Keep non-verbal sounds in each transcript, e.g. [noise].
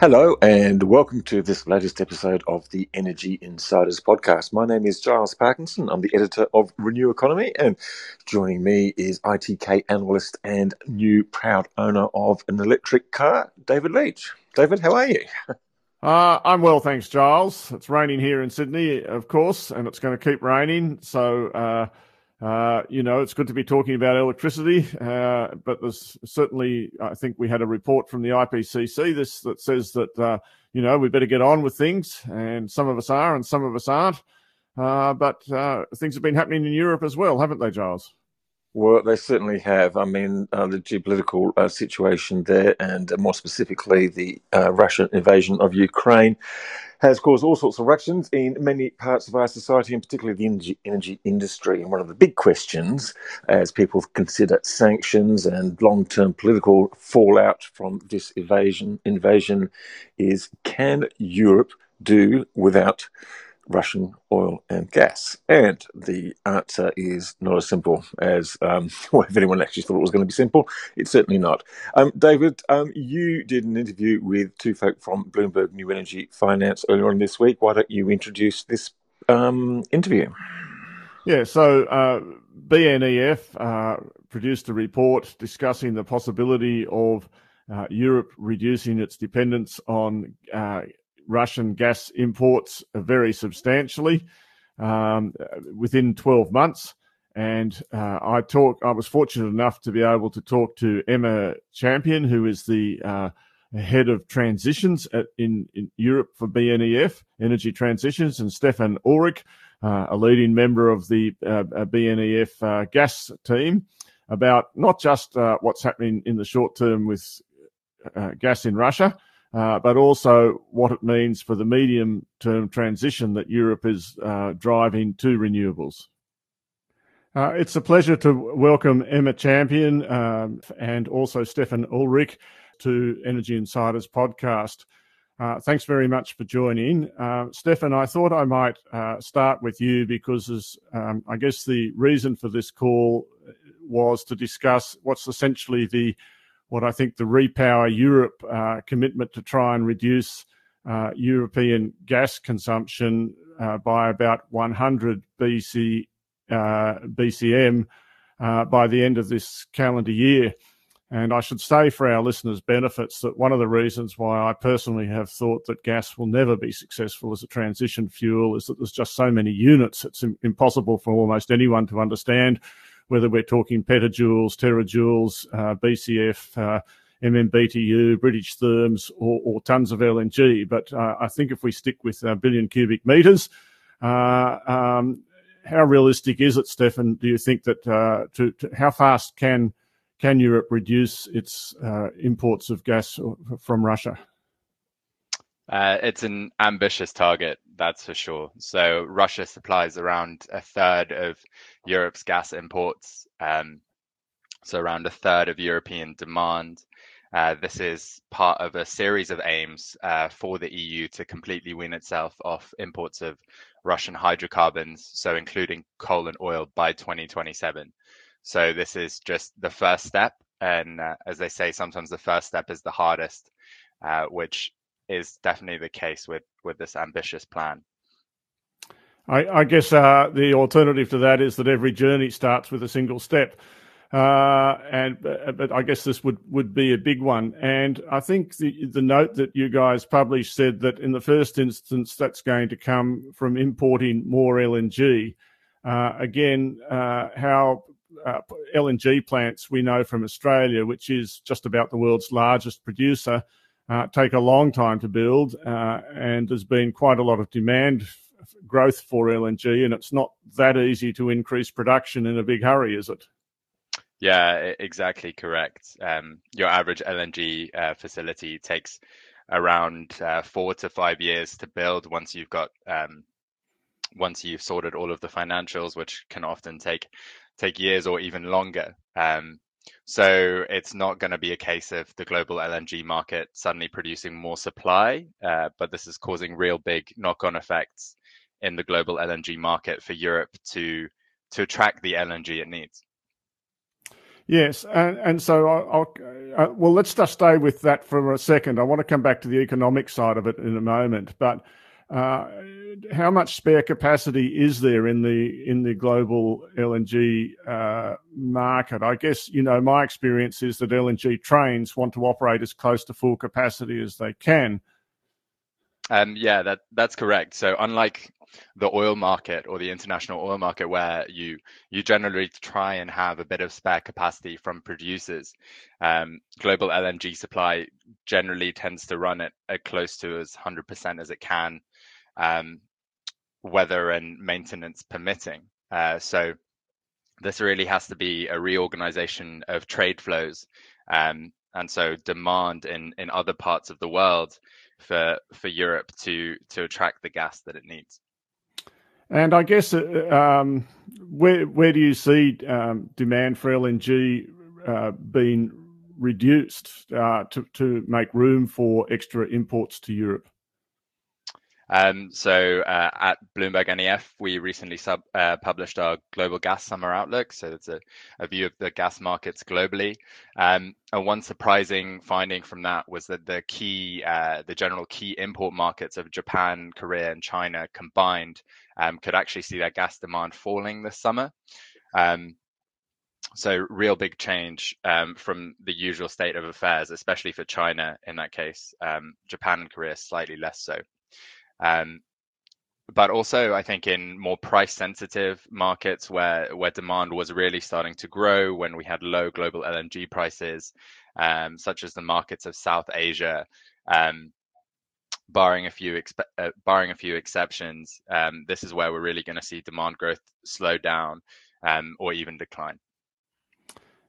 Hello, and welcome to this latest episode of the Energy Insiders podcast. My name is Giles Parkinson. I'm the editor of RenewEconomy, and joining me is ITK analyst and new proud owner of an electric car, David Leitch. David, how are you? Uh, I'm well, thanks, Giles. It's raining here in Sydney, of course, and it's going to keep raining. So, uh, uh, you know, it's good to be talking about electricity, uh, but there's certainly, I think we had a report from the IPCC this that says that uh, you know we better get on with things, and some of us are, and some of us aren't. Uh, but uh, things have been happening in Europe as well, haven't they, Giles? Well, they certainly have. I mean, the geopolitical situation there, and more specifically, the Russian invasion of Ukraine, has caused all sorts of ructions in many parts of our society, and particularly the energy, energy industry. And one of the big questions, as people consider sanctions and long-term political fallout from this invasion, invasion, is can Europe do without Russian oil and gas? And the answer is not as simple as, um, [laughs] well, if anyone actually thought it was going to be simple, it's certainly not. Um, David, um, you did an interview with two folk from Bloomberg New Energy Finance earlier on this week. Why don't you introduce this um, interview? Yeah, so uh, BNEF uh, produced a report discussing the possibility of uh, Europe reducing its dependence on uh, Russian gas imports very substantially um, within 12 months. And uh, I talk. I was fortunate enough to be able to talk to Emma Champion, who is the uh, head of transitions at, in, in Europe for BNEF, Energy Transitions, and Stefan Ulrich, uh, a leading member of the uh, BNEF uh, gas team, about not just uh, what's happening in the short term with gas in Russia, uh, but also what it means for the medium term transition that Europe is uh, driving to renewables. Uh, it's a pleasure to welcome Emma Champion um, and also Stefan Ulrich to Energy Insiders podcast. Uh, thanks very much for joining. Uh, Stefan, I thought I might uh, start with you because as, um, I guess the reason for this call was to discuss what's essentially the what I think the Repower Europe uh, commitment to try and reduce uh, European gas consumption uh, by about 100 BC, uh, BCM uh, by the end of this calendar year. And I should say for our listeners' benefits that one of the reasons why I personally have thought that gas will never be successful as a transition fuel is that there's just so many units, it's impossible for almost anyone to understand whether we're talking petajoules, terajoules, uh, BCF, uh, MMBTU, British therms, or, or, tons of LNG. But uh, I think if we stick with a billion cubic meters, uh, um, how realistic is it, Stefan? Do you think that to, to, how fast can can Europe reduce its imports of gas from Russia? Uh, it's an ambitious target, that's for sure. So Russia supplies around a third of Europe's gas imports, um, so around a third of European demand. Uh, this is part of a series of aims uh, for the EU to completely wean itself off imports of Russian hydrocarbons, so including coal and oil by 2027. So this is just the first step, and uh, as they say, sometimes the first step is the hardest, uh, which is definitely the case with with this ambitious plan. I, I guess uh, the alternative to that is that every journey starts with a single step. Uh, and uh, but I guess this would, would be a big one. And I think the the note that you guys published said that in the first instance that's going to come from importing more LNG. Uh, again, uh, how uh, LNG plants we know from Australia, which is just about the world's largest producer, uh, take a long time to build, uh, and there's been quite a lot of demand f- growth for LNG, and it's not that easy to increase production in a big hurry, is it? Yeah, exactly correct. Um, your average LNG uh, facility takes around uh, four to five years to build once you've got um, once you've sorted all of the financials, which can often take take years or even longer. Um, so it's not going to be a case of the global LNG market suddenly producing more supply, uh, but this is causing real big knock-on effects in the global LNG market for Europe to to attract the LNG it needs. Yes, and, and so I'll, uh, well, let's just stay with that for a second. I want to come back to the economic side of it in a moment, but uh, how much spare capacity is there in the in the global LNG uh, market? I guess you know my experience is that LNG trains want to operate as close to full capacity as they can. Um, yeah, that that's correct. So unlike the oil market or the international oil market where you you generally try and have a bit of spare capacity from producers um, global lng supply generally tends to run at, at close to as 100% as it can um, weather and maintenance permitting uh, so this really has to be a reorganization of trade flows um, and so demand in in other parts of the world for for Europe to to attract the gas that it needs. And I guess uh, um, where where do you see um, demand for LNG uh, being reduced uh, to to make room for extra imports to Europe? Um, so uh, at Bloomberg NEF, we recently sub, uh, published our global gas summer outlook. So it's a, a view of the gas markets globally. Um, and one surprising finding from that was that the key, uh, the general key import markets of Japan, Korea, and China combined um, could actually see their gas demand falling this summer. Um, so real big change um, from the usual state of affairs, especially for China in that case. Um, Japan and Korea slightly less so. Um, but also, I think in more price sensitive markets where where demand was really starting to grow when we had low global LNG prices, um, such as the markets of South Asia, um, barring a few expe- uh, barring a few exceptions, um, this is where we're really going to see demand growth slow down um, or even decline.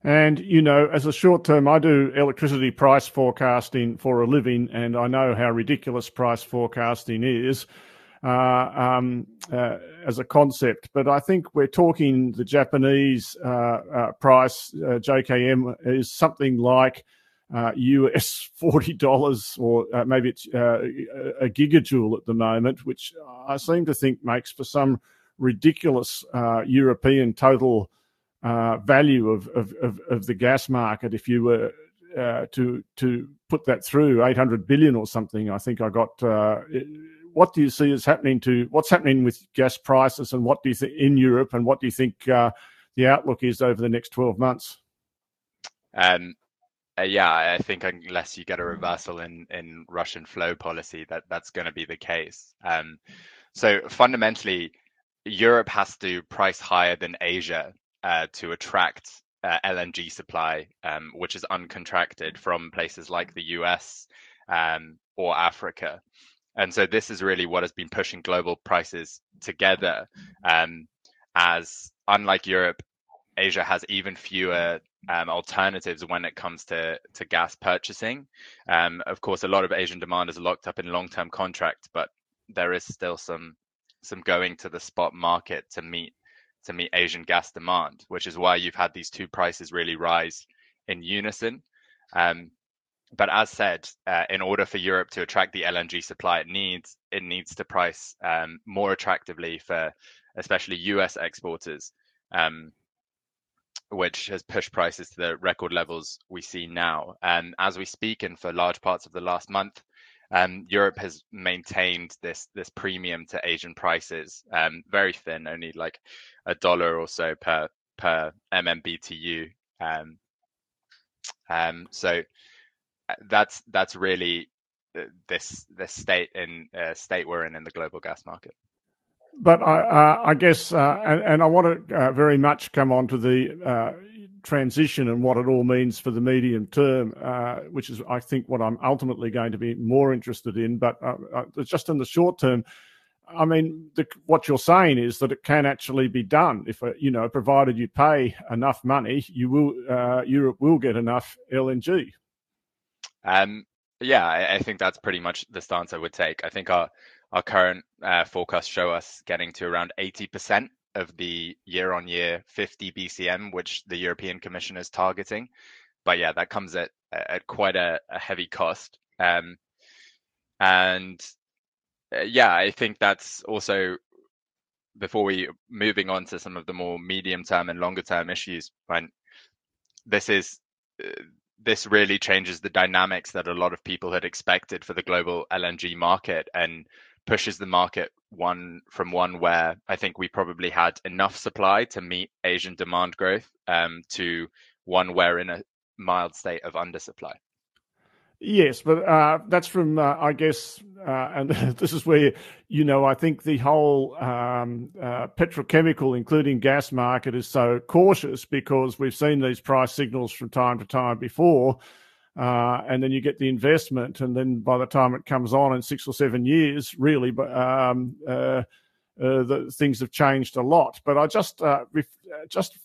And, you know, as a short term, I do electricity price forecasting for a living, and I know how ridiculous price forecasting is uh, um, uh, as a concept. But I think we're talking the Japanese uh, uh price, uh, JKM, is something like US uh, [laughs] $40 or maybe it's a gigajoule at the moment, which I seem to think makes for some ridiculous European total uh, value of, of, of, of, the gas market if you were uh, to to put that through 800 billion or something. I think I got. Uh, what do you see is happening to what's happening with gas prices, and what do you think in Europe, and what do you think uh, the outlook is over the next 12 months? Um, uh, yeah, I think unless you get a reversal in in Russian flow policy, that that's going to be the case. Um, so fundamentally, Europe has to price higher than Asia uh, to attract uh, LNG supply, um, which is uncontracted from places like the US um, or Africa. And so this is really what has been pushing global prices together. Um, as unlike Europe, Asia has even fewer um, alternatives when it comes to, to gas purchasing. Um, of course, a lot of Asian demand is locked up in long-term contracts, but there is still some some going to the spot market to meet to meet Asian gas demand, which is why you've had these two prices really rise in unison. Um, but as said, uh, in order for Europe to attract the LNG supply it needs, it needs to price um, more attractively for especially US exporters, um, which has pushed prices to the record levels we see now. And as we speak, and for large parts of the last month, um, Europe has maintained this this premium to Asian prices, um, very thin, only like a dollar or so per per MMBTU. Um, um, so uh, that's that's really this this state in uh, state we're in in the global gas market. But I, uh, I guess, uh, and, and, I want to uh, very much come on to the uh, transition and what it all means for the medium term, uh, which is, I think, what I'm ultimately going to be more interested in. But uh, uh, just in the short term, I mean, the, what you're saying is that it can actually be done if, uh, you know, provided you pay enough money, you will, uh, Europe will get enough LNG. Um, yeah, I, I, think that's pretty much the stance I would take. I think our our current uh, forecasts show us getting to around 80% of the year-on-year 50 BCM, which the European Commission is targeting. But yeah, that comes at at quite a, a heavy cost. Um, and uh, yeah, I think that's also before we moving on to some of the more medium term and longer term issues. When this is uh, this really changes the dynamics that a lot of people had expected for the global LNG market and pushes the market one from one where I think we probably had enough supply to meet Asian demand growth um, to one where in a mild state of undersupply. Yes, but uh, that's from, uh, I guess, uh, and [laughs] this is where, you know, I think the whole um, uh, petrochemical, including gas market, is so cautious because we've seen these price signals from time to time before. Uh, and then you get the investment, and then by the time it comes on in six or seven years, really, but um, uh, the things have changed a lot. But I just, just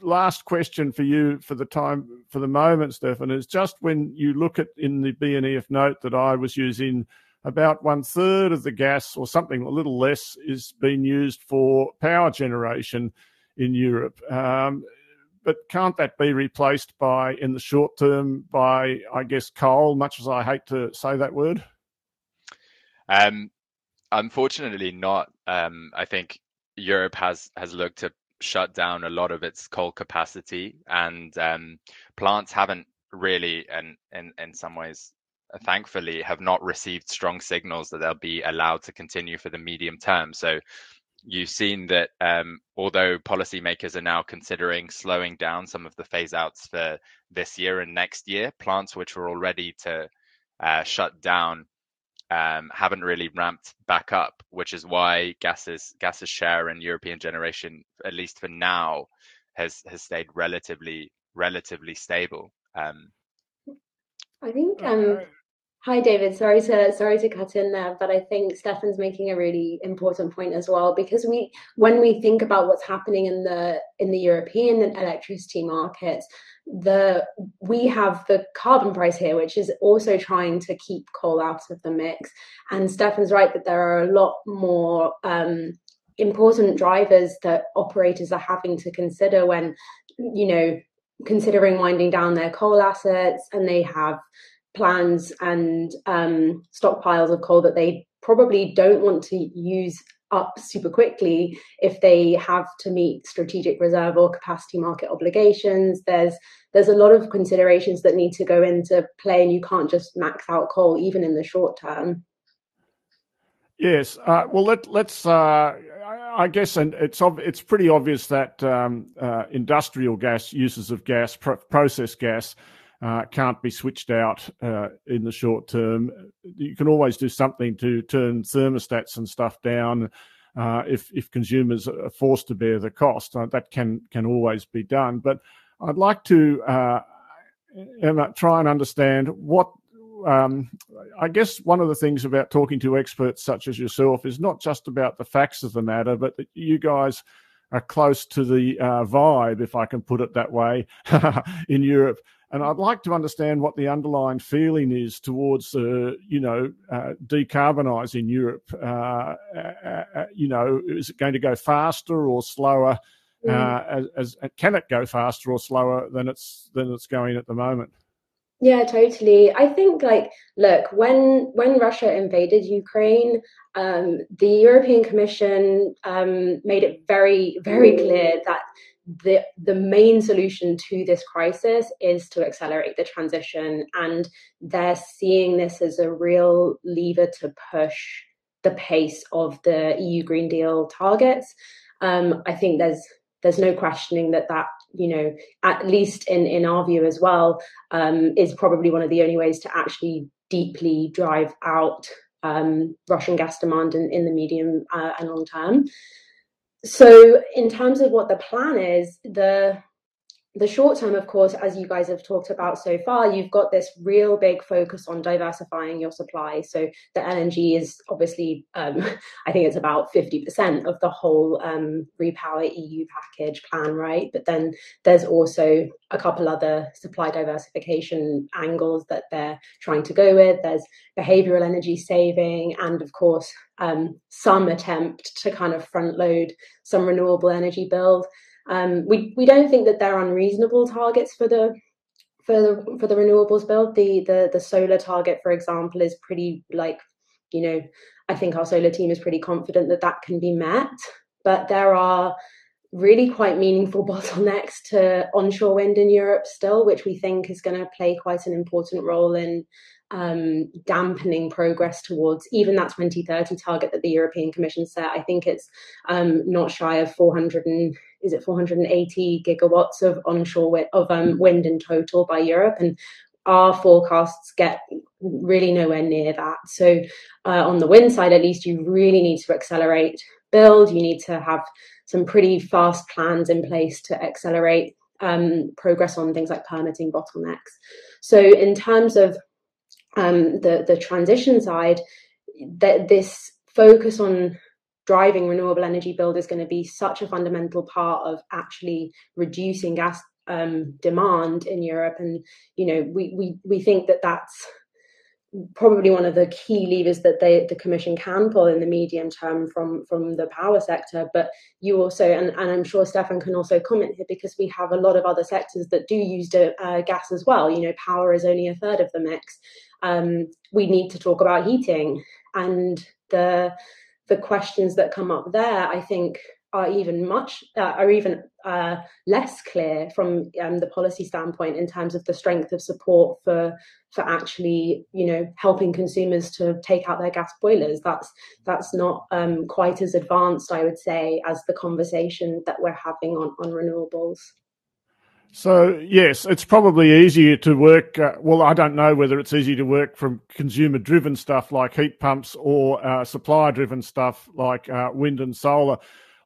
last question for you for the time for the moment, Stefan, is just when you look at in the BNEF note that I was using, about one third of the gas or something a little less is being used for power generation in Europe. Um, but can't that be replaced by, in the short term, by I guess coal? Much as I hate to say that word. Um, unfortunately, not. Um, I think Europe has has looked to shut down a lot of its coal capacity, and um, plants haven't really, and in in some ways, thankfully, have not received strong signals that they'll be allowed to continue for the medium term. So you've seen that um, although policymakers are now considering slowing down some of the phase outs for this year and next year, plants which were already to uh, shut down um, haven't really ramped back up, which is why gas's gas's share in European generation, at least for now, has has stayed relatively relatively stable. Um, I think um, Hi, David. Sorry to sorry to cut in there, but I think Stefan's making a really important point as well because we, when we think about what's happening in the in the European electricity markets, the we have the carbon price here, which is also trying to keep coal out of the mix. And Stefan's right that there are a lot more um, important drivers that operators are having to consider when, you know, considering winding down their coal assets, and they have plans and um, stockpiles of coal that they probably don't want to use up super quickly if they have to meet strategic reserve or capacity market obligations. There's there's a lot of considerations that need to go into play and you can't just max out coal even in the short term. Yes uh, well let, let's uh, I guess, and it's it's pretty obvious that um, uh, industrial gas uses of gas, pro- process gas, uh, can't be switched out uh, in the short term. You can always do something to turn thermostats and stuff down uh, if if consumers are forced to bear the cost. Uh, that can can always be done. But I'd like to uh, try and understand what. Um, I guess one of the things about talking to experts such as yourself is not just about the facts of the matter, but that you guys are close to the uh, vibe, if I can put it that way, [laughs] in Europe. And I'd like to understand what the underlying feeling is towards, uh, you know, uh, decarbonising Europe. Uh, uh, uh, you know, is it going to go faster or slower? Mm. Uh, as, as, can it go faster or slower than it's than it's going at the moment? Yeah, totally. I think like look, when when Russia invaded Ukraine, um, the European Commission um, made it very very clear that the the main solution to this crisis is to accelerate the transition and they're seeing this as a real lever to push the pace of the EU Green Deal targets. Um, I think there's there's no questioning that that you know at least in in our view as well um, is probably one of the only ways to actually deeply drive out um, Russian gas demand in, in the medium uh, and long term so in terms of what the plan is the the short term, of course, as you guys have talked about so far, you've got this real big focus on diversifying your supply. So the LNG is obviously, um, [laughs] I think it's about 50% of the whole um, Repower EU package plan, right? But then there's also a couple other supply diversification angles that they're trying to go with. There's behavioral energy saving, and of course, um, some attempt to kind of front load some renewable energy build. Um, we we don't think that they're unreasonable targets for the for the for the renewables build. The the the solar target, for example, is pretty like you know I think our solar team is pretty confident that that can be met. But there are really quite meaningful [laughs] bottlenecks to onshore wind in Europe still, which we think is going to play quite an important role in um, dampening progress towards even that 2030 target that the European Commission set. I think it's um, not shy of 400 and is it 480 gigawatts of onshore wind, of um, wind in total by Europe, and our forecasts get really nowhere near that. So uh, on the wind side, at least, you really need to accelerate build. You need to have some pretty fast plans in place to accelerate um, progress on things like permitting bottlenecks. So in terms of um, the the transition side, that this focus on driving renewable energy build is going to be such a fundamental part of actually reducing gas um, demand in Europe, and you know we we we think that that's probably one of the key levers that they, the commission can pull in the medium term from from the power sector. But you also and, and i'm sure stefan can also comment here because we have a lot of other sectors that do use uh, gas as well. You know power is only a third of the mix. Um, we need to talk about heating. And the the questions that come up there i think are even much uh, are even uh, less clear from um, the policy standpoint in terms of the strength of support for for actually you know helping consumers to take out their gas boilers that's that's not um, quite as advanced i would say as the conversation that we're having on on renewables so yes, it's probably easier to work. Uh, well, I don't know whether it's easy to work from consumer-driven stuff like heat pumps or uh, supplier-driven stuff like uh, wind and solar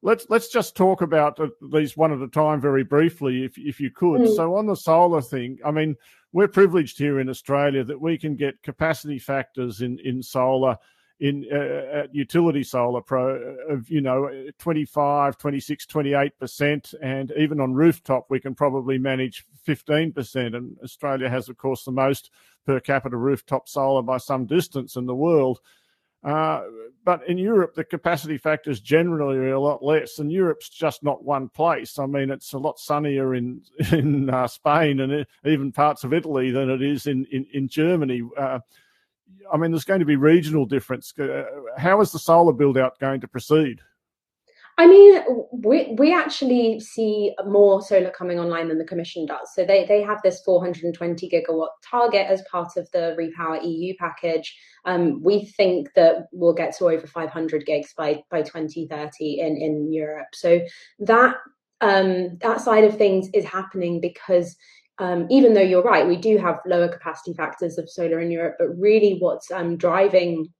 let's let's just talk about these one at a time very briefly, if if you could. Mm. So on the solar thing, I mean, we're privileged here in Australia that we can get capacity factors in in solar in uh, at utility solar pro of you know 25 26 28% and even on rooftop we can probably manage 15% and australia has of course the most per capita rooftop solar by some distance in the world uh, but in Europe, the capacity factors generally are a lot less, and Europe's just not one place. I mean, it's a lot sunnier in [laughs] in uh, Spain and even parts of Italy than it is in in, in Germany. Uh, I mean, there's going to be regional difference. Uh, how is the solar build out going to proceed? I mean, we we actually see more solar coming online than the Commission does. So they they have this 420 gigawatt target as part of the Repower EU package. Um, we think that we'll get to over 500 gigs by by 2030 in in Europe. So that um, that side of things is happening because. Um, even though you're right, we do have lower capacity factors of solar in Europe, but really what's um, driving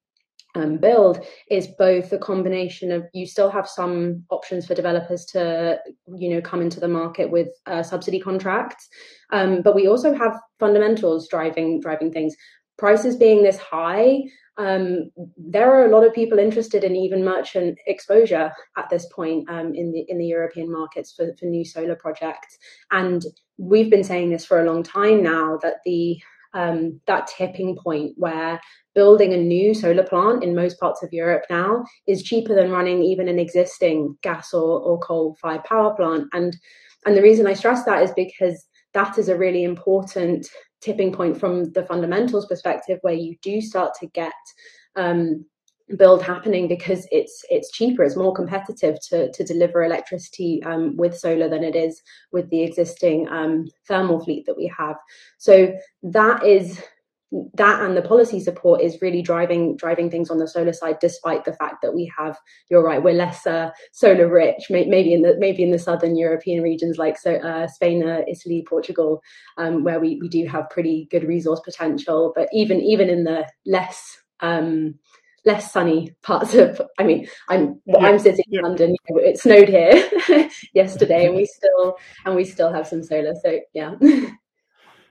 um, build is both a combination of you still have some options for developers to you know come into the market with uh, subsidy contracts um, but we also have fundamentals driving driving things. Prices being this high um, there are a lot of people interested in even merchant exposure at this point um, in the in the European markets for, for new solar projects. And we've been saying this for a long time now that the um, that tipping point where building a new solar plant in most parts of Europe now is cheaper than running even an existing gas or, or coal fired power plant. And and the reason I stress that is because that is a really important tipping point from the fundamentals perspective where you do start to get um, build happening because it's it's cheaper it's more competitive to to deliver electricity um, with solar than it is with the existing um, thermal fleet that we have. So that is that and the policy support is really driving driving things on the solar side despite the fact that we have you're right we're less uh, solar rich may, maybe in the maybe in the southern european regions like so uh, spain uh, italy portugal um, where we, we do have pretty good resource potential. But even even in the less um, less sunny parts of. I mean, I'm yeah. I'm sitting yeah. in London. You know, it snowed here [laughs] yesterday, and we still and we still have some solar. So yeah. [laughs]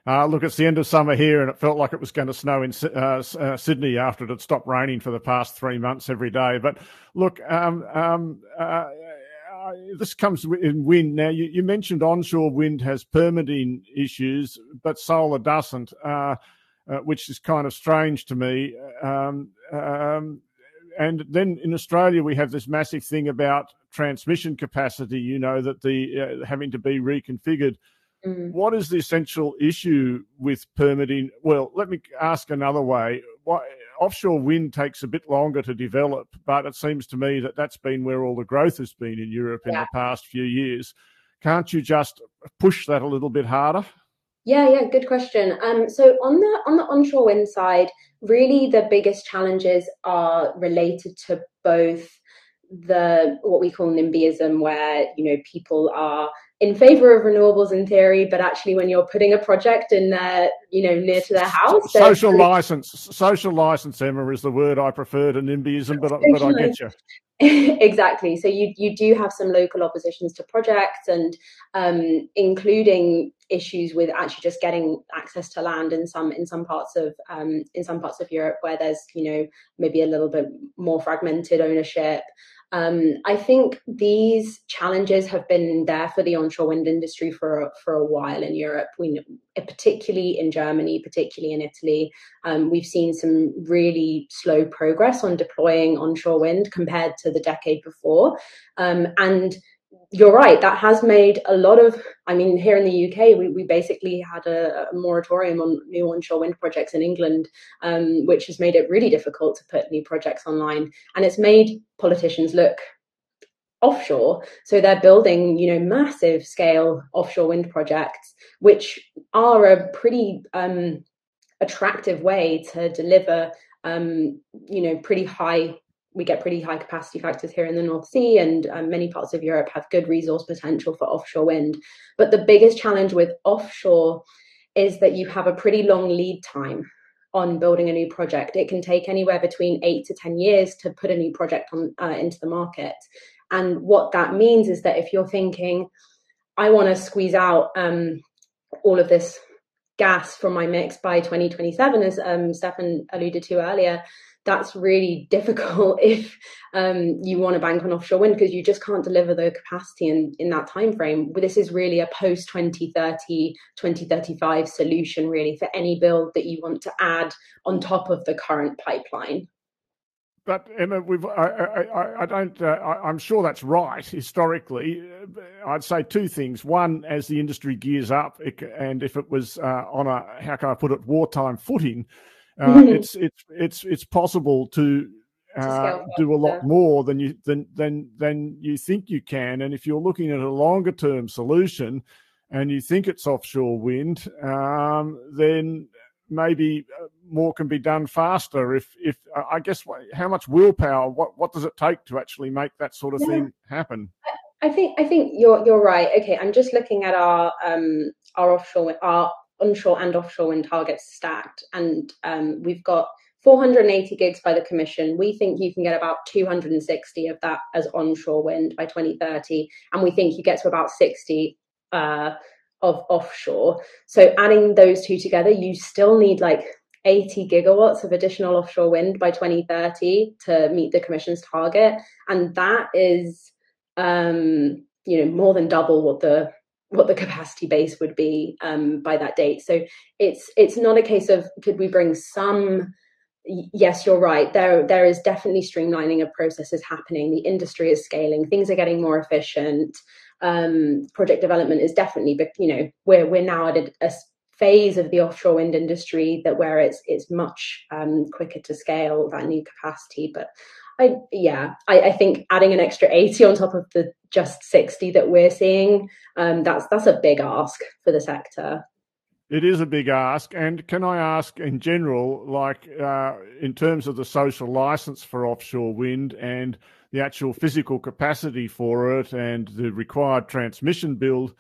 Uh, look, it's the end of summer here, and it felt like it was going to snow in uh, uh, Sydney after it had stopped raining for the past three months every day. But look, um, um, uh, uh, this comes in wind. Now, you, you, mentioned onshore wind has permitting issues, but solar doesn't, uh, which is kind of strange to me. Um, um, and then in Australia, we have this massive thing about transmission capacity. You know that the having to be reconfigured Mm. What is the essential issue with permitting? Well, let me ask another way. Why, offshore wind takes a bit longer to develop, but it seems to me that that's been where all the growth has been in Europe yeah. in the past few years. Can't you just push that a little bit harder? Yeah, yeah, good question. Um, so on the on the onshore wind side, really the biggest challenges are related to both the what we call NIMBYism, where you know people are in favor of renewables in theory, but actually when you're putting a project in there, you know, near to their house. Social license, social license, Emma, is the word I prefer to NIMBYism, but, but I get you. [laughs] exactly. So you you do have some local oppositions to projects, and um, including issues with actually just getting access to land in some in some parts of um, in some parts of Europe where there's you know maybe a little bit more fragmented ownership. Um, I think these challenges have been there for the onshore wind industry for for a while in Europe. We, particularly in Germany, particularly in Italy, um, we've seen some really slow progress on deploying onshore wind compared to the decade before, um, and you're right. That has made a lot of. I mean, here in the UK, we, we basically had a, a moratorium on new onshore wind projects in England, um, which has made it really difficult to put new projects online, and it's made politicians look offshore. So they're building, you know, massive scale offshore wind projects, which are a pretty um, attractive way to deliver, um, you know, pretty high we get pretty high capacity factors here in the North Sea, and um, many parts of Europe have good resource potential for offshore wind. But the biggest challenge with offshore is that you have a pretty long lead time on building a new project. It can take anywhere between eight to 10 years to put a new project on, uh, into the market. And what that means is that if you're thinking, I want to squeeze out um, all of this gas from my mix by 2027, as um, Stefan alluded to earlier, that's really [laughs] difficult if um, you want to bank on offshore wind because you just can't deliver the capacity in, in that time frame. This is really a post 2030, 2035 solution, really, for any build that you want to add on top of the current pipeline. But Emma, we've, I, I, I don't. Uh, I, am sure that's right historically. I'd say two things. One, as the industry gears up, it, and if it was uh, on a how can I put it wartime footing, uh, [laughs] it's it's it's it's possible to uh, do a lot more than you than than than you think you can. And if you're looking at a longer term solution, and you think it's offshore wind, um, then maybe uh, more can be done faster. If if uh, I guess how much willpower, what what does it take to actually make that sort of yeah. thing happen? I think I think you're you're right. Okay, I'm just looking at our um our offshore our onshore and offshore wind targets stacked, and um, we've got 480 gigs by the Commission. We think you can get about 260 of that as onshore wind by 2030, and we think you get to about 60 uh, of offshore. So adding those two together, you still need like 80 gigawatts of additional offshore wind by 2030 to meet the Commission's target, and that is, um, you know, more than double what the what the capacity base would be um, by that date. So it's it's not a case of could we bring some. Yes, you're right. There there is definitely streamlining of processes happening. The industry is scaling. Things are getting more efficient. Um, project development is definitely, you know, we're we're now at a, a phase of the offshore wind industry that where it's it's much um, quicker to scale that new capacity. But I yeah, I, I, think adding an extra 80 on top of the just 60 that we're seeing, um, that's that's a big ask for the sector. It is a big ask. And can I ask in general, like uh, in terms of the social license for offshore wind and the actual physical capacity for it and the required transmission build,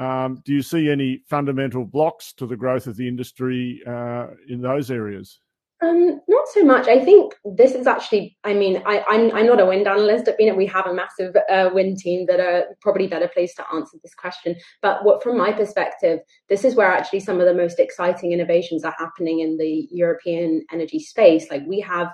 um, do you see any fundamental blocks to the growth of the industry uh, in those areas? Um, not so much. I think this is actually. I mean, I, am I'm, I'm not a wind analyst at BNEF. We have a massive uh, wind team that are probably better placed to answer this question. But what, from my perspective, this is where actually some of the most exciting innovations are happening in the European energy space. Like we have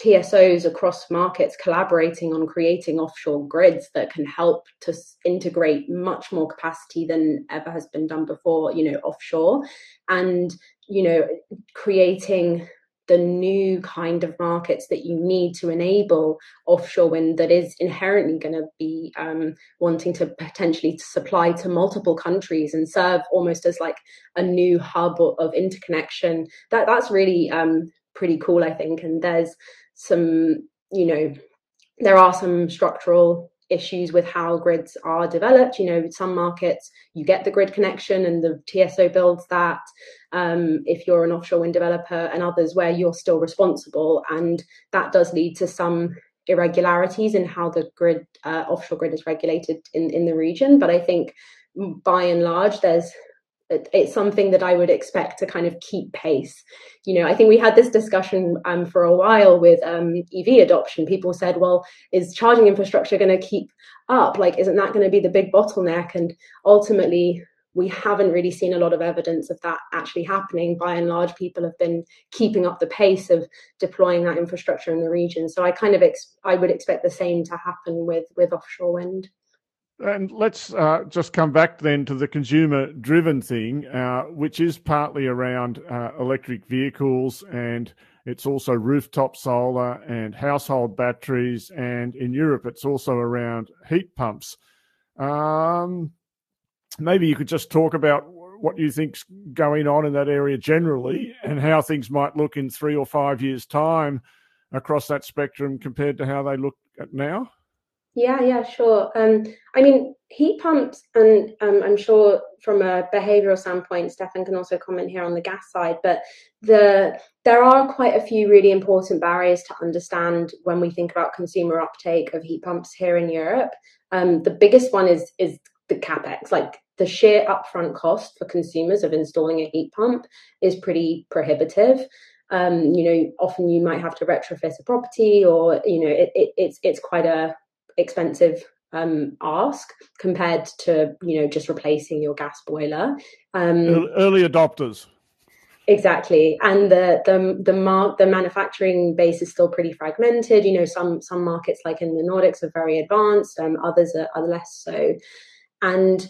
TSOs across markets collaborating on creating offshore grids that can help to integrate much more capacity than ever has been done before. You know, offshore, and you know, creating the new kind of markets that you need to enable offshore wind that is inherently going to be um, wanting to potentially supply to multiple countries and serve almost as like a new hub of interconnection. That that's really um, pretty cool i think. And there's some you know there are some structural issues with how grids are developed. You know, some markets you get the grid connection and the TSO builds that. Um, if you're an offshore wind developer, and others where you're still responsible, and that does lead to some irregularities in how the grid uh, offshore grid is regulated in in the region. But I think by and large, there's it's something that I would expect to kind of keep pace. You know, I think we had this discussion um, for a while with um, EV adoption. People said, well, is charging infrastructure going to keep up? Like, isn't that going to be the big bottleneck? And ultimately, we haven't really seen a lot of evidence of that actually happening. By and large, people have been keeping up the pace of deploying that infrastructure in the region. So I kind of ex- I would expect the same to happen with with offshore wind. And let's uh, just come back then to the consumer driven thing, uh, which is partly around uh, electric vehicles and it's also rooftop solar and household batteries. And in Europe, it's also around heat pumps. Um, maybe you could just talk about what you think's going on in that area generally and how things might look in three or five years' time across that spectrum compared to how they look at now. Yeah, yeah, sure. Um, I mean, heat pumps, and um, I'm sure from a behavioural standpoint, Stefan can also comment here on the gas side. But the there are quite a few really important barriers to understand when we think about consumer uptake of heat pumps here in Europe. Um, the biggest one is is the capex, like the sheer upfront cost for consumers of installing a heat pump is pretty prohibitive. Um, you know, often you might have to retrofit a property, or you know, it, it, it's it's quite a expensive um, ask compared to you know just replacing your gas boiler. Um, Early adopters. Exactly, and the the the mark the manufacturing base is still pretty fragmented. You know, some some markets like in the Nordics are very advanced, um, others are, are less so. And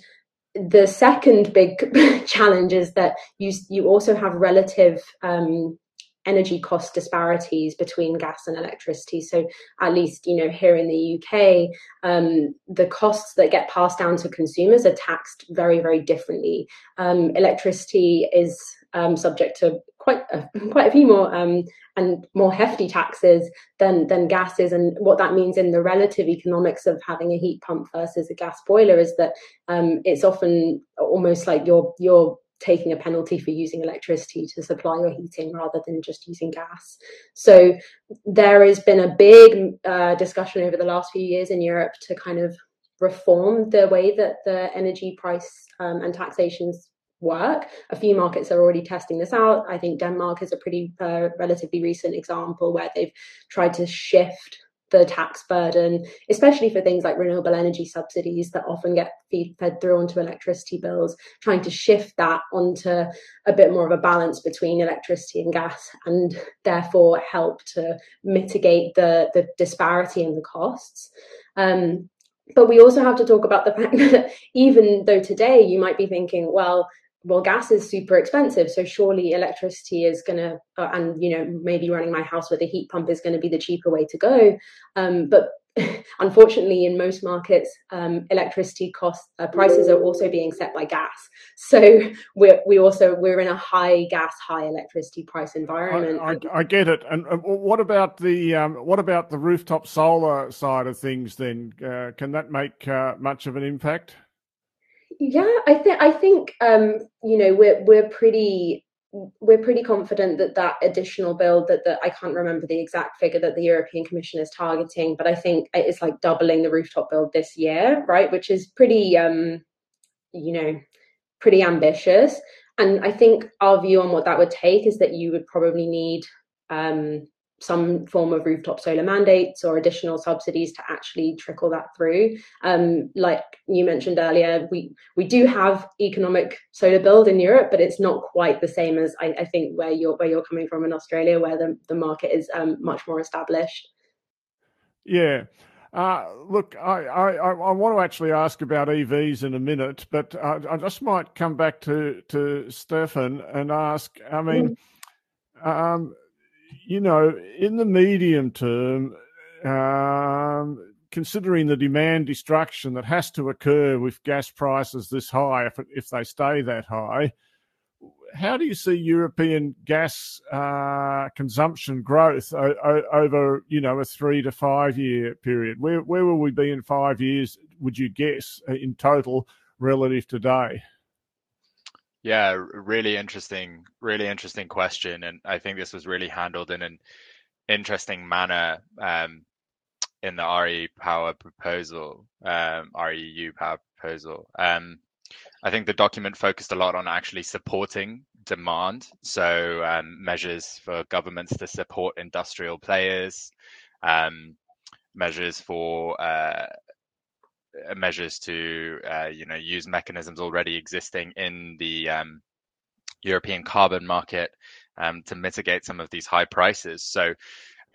the second big [laughs] challenge is that you you also have relative um, energy cost disparities between gas and electricity. So at least you know here in the UK, um, the costs that get passed down to consumers are taxed very very differently. Um, electricity is um, subject to quite a, [laughs] quite a few more um, and more hefty taxes than than gas is. And what that means in the relative economics of having a heat pump versus a gas boiler is that um, it's often almost like you're you're taking a penalty for using electricity to supply your heating rather than just using gas. So there has been a big uh, discussion over the last few years in Europe to kind of reform the way that the energy price um, and taxations work. A few markets are already testing this out. I think Denmark is a pretty uh, relatively recent example where they've tried to shift the tax burden, especially for things like renewable energy subsidies that often get feed, fed through onto electricity bills, trying to shift that onto a bit more of a balance between electricity and gas and therefore help to mitigate the, the disparity in the costs. Um, but we also have to talk about the fact [laughs] that even though today you might be thinking, well, well gas is super expensive so surely electricity is going to uh, and you know maybe running my house with a heat pump is going to be the cheaper way to go. Um, but [laughs] unfortunately in most markets um, electricity costs uh, prices are also being set by gas. So [laughs] we're we also we're in a high gas high electricity price environment. I, I, I get it. And uh, what about the um, what about the rooftop solar side of things then? Uh, can that make uh, much of an impact yeah, I think I think um, you know we're we're pretty we're pretty confident that that additional build that the I can't remember the exact figure that the European Commission is targeting, but I think it's like doubling the rooftop build this year, right? Which is pretty um, you know pretty ambitious. And I think our view on what that would take is that you would probably need um, some form of rooftop solar mandates or additional subsidies to actually trickle that through. Um, like you mentioned earlier, we we do have economic solar build in Europe, but it's not quite the same as I, I think where you're where you're coming from in Australia, where the, the market is um, much more established. Yeah. Uh, look, I, I, I, want to actually ask about EVs in a minute, but I, I just might come back to, to Stefan and ask. I mean, mm. um, you know, in the medium term, um, considering the demand destruction that has to occur with gas prices this high, if, if they stay that high, how do you see European gas uh, consumption growth o- o- over, you know, a three to five year period? Where where will we be in five years? Would you guess in total relative to today? Yeah, really interesting, really interesting question, and I think this was really handled in an interesting manner um, in the RE Power proposal, um, REU Power proposal. Um, I think the document focused a lot on actually supporting demand, so um, measures for governments to support industrial players, um, measures for uh, measures to uh, you know use mechanisms already existing in the um, European carbon market um, to mitigate some of these high prices. So,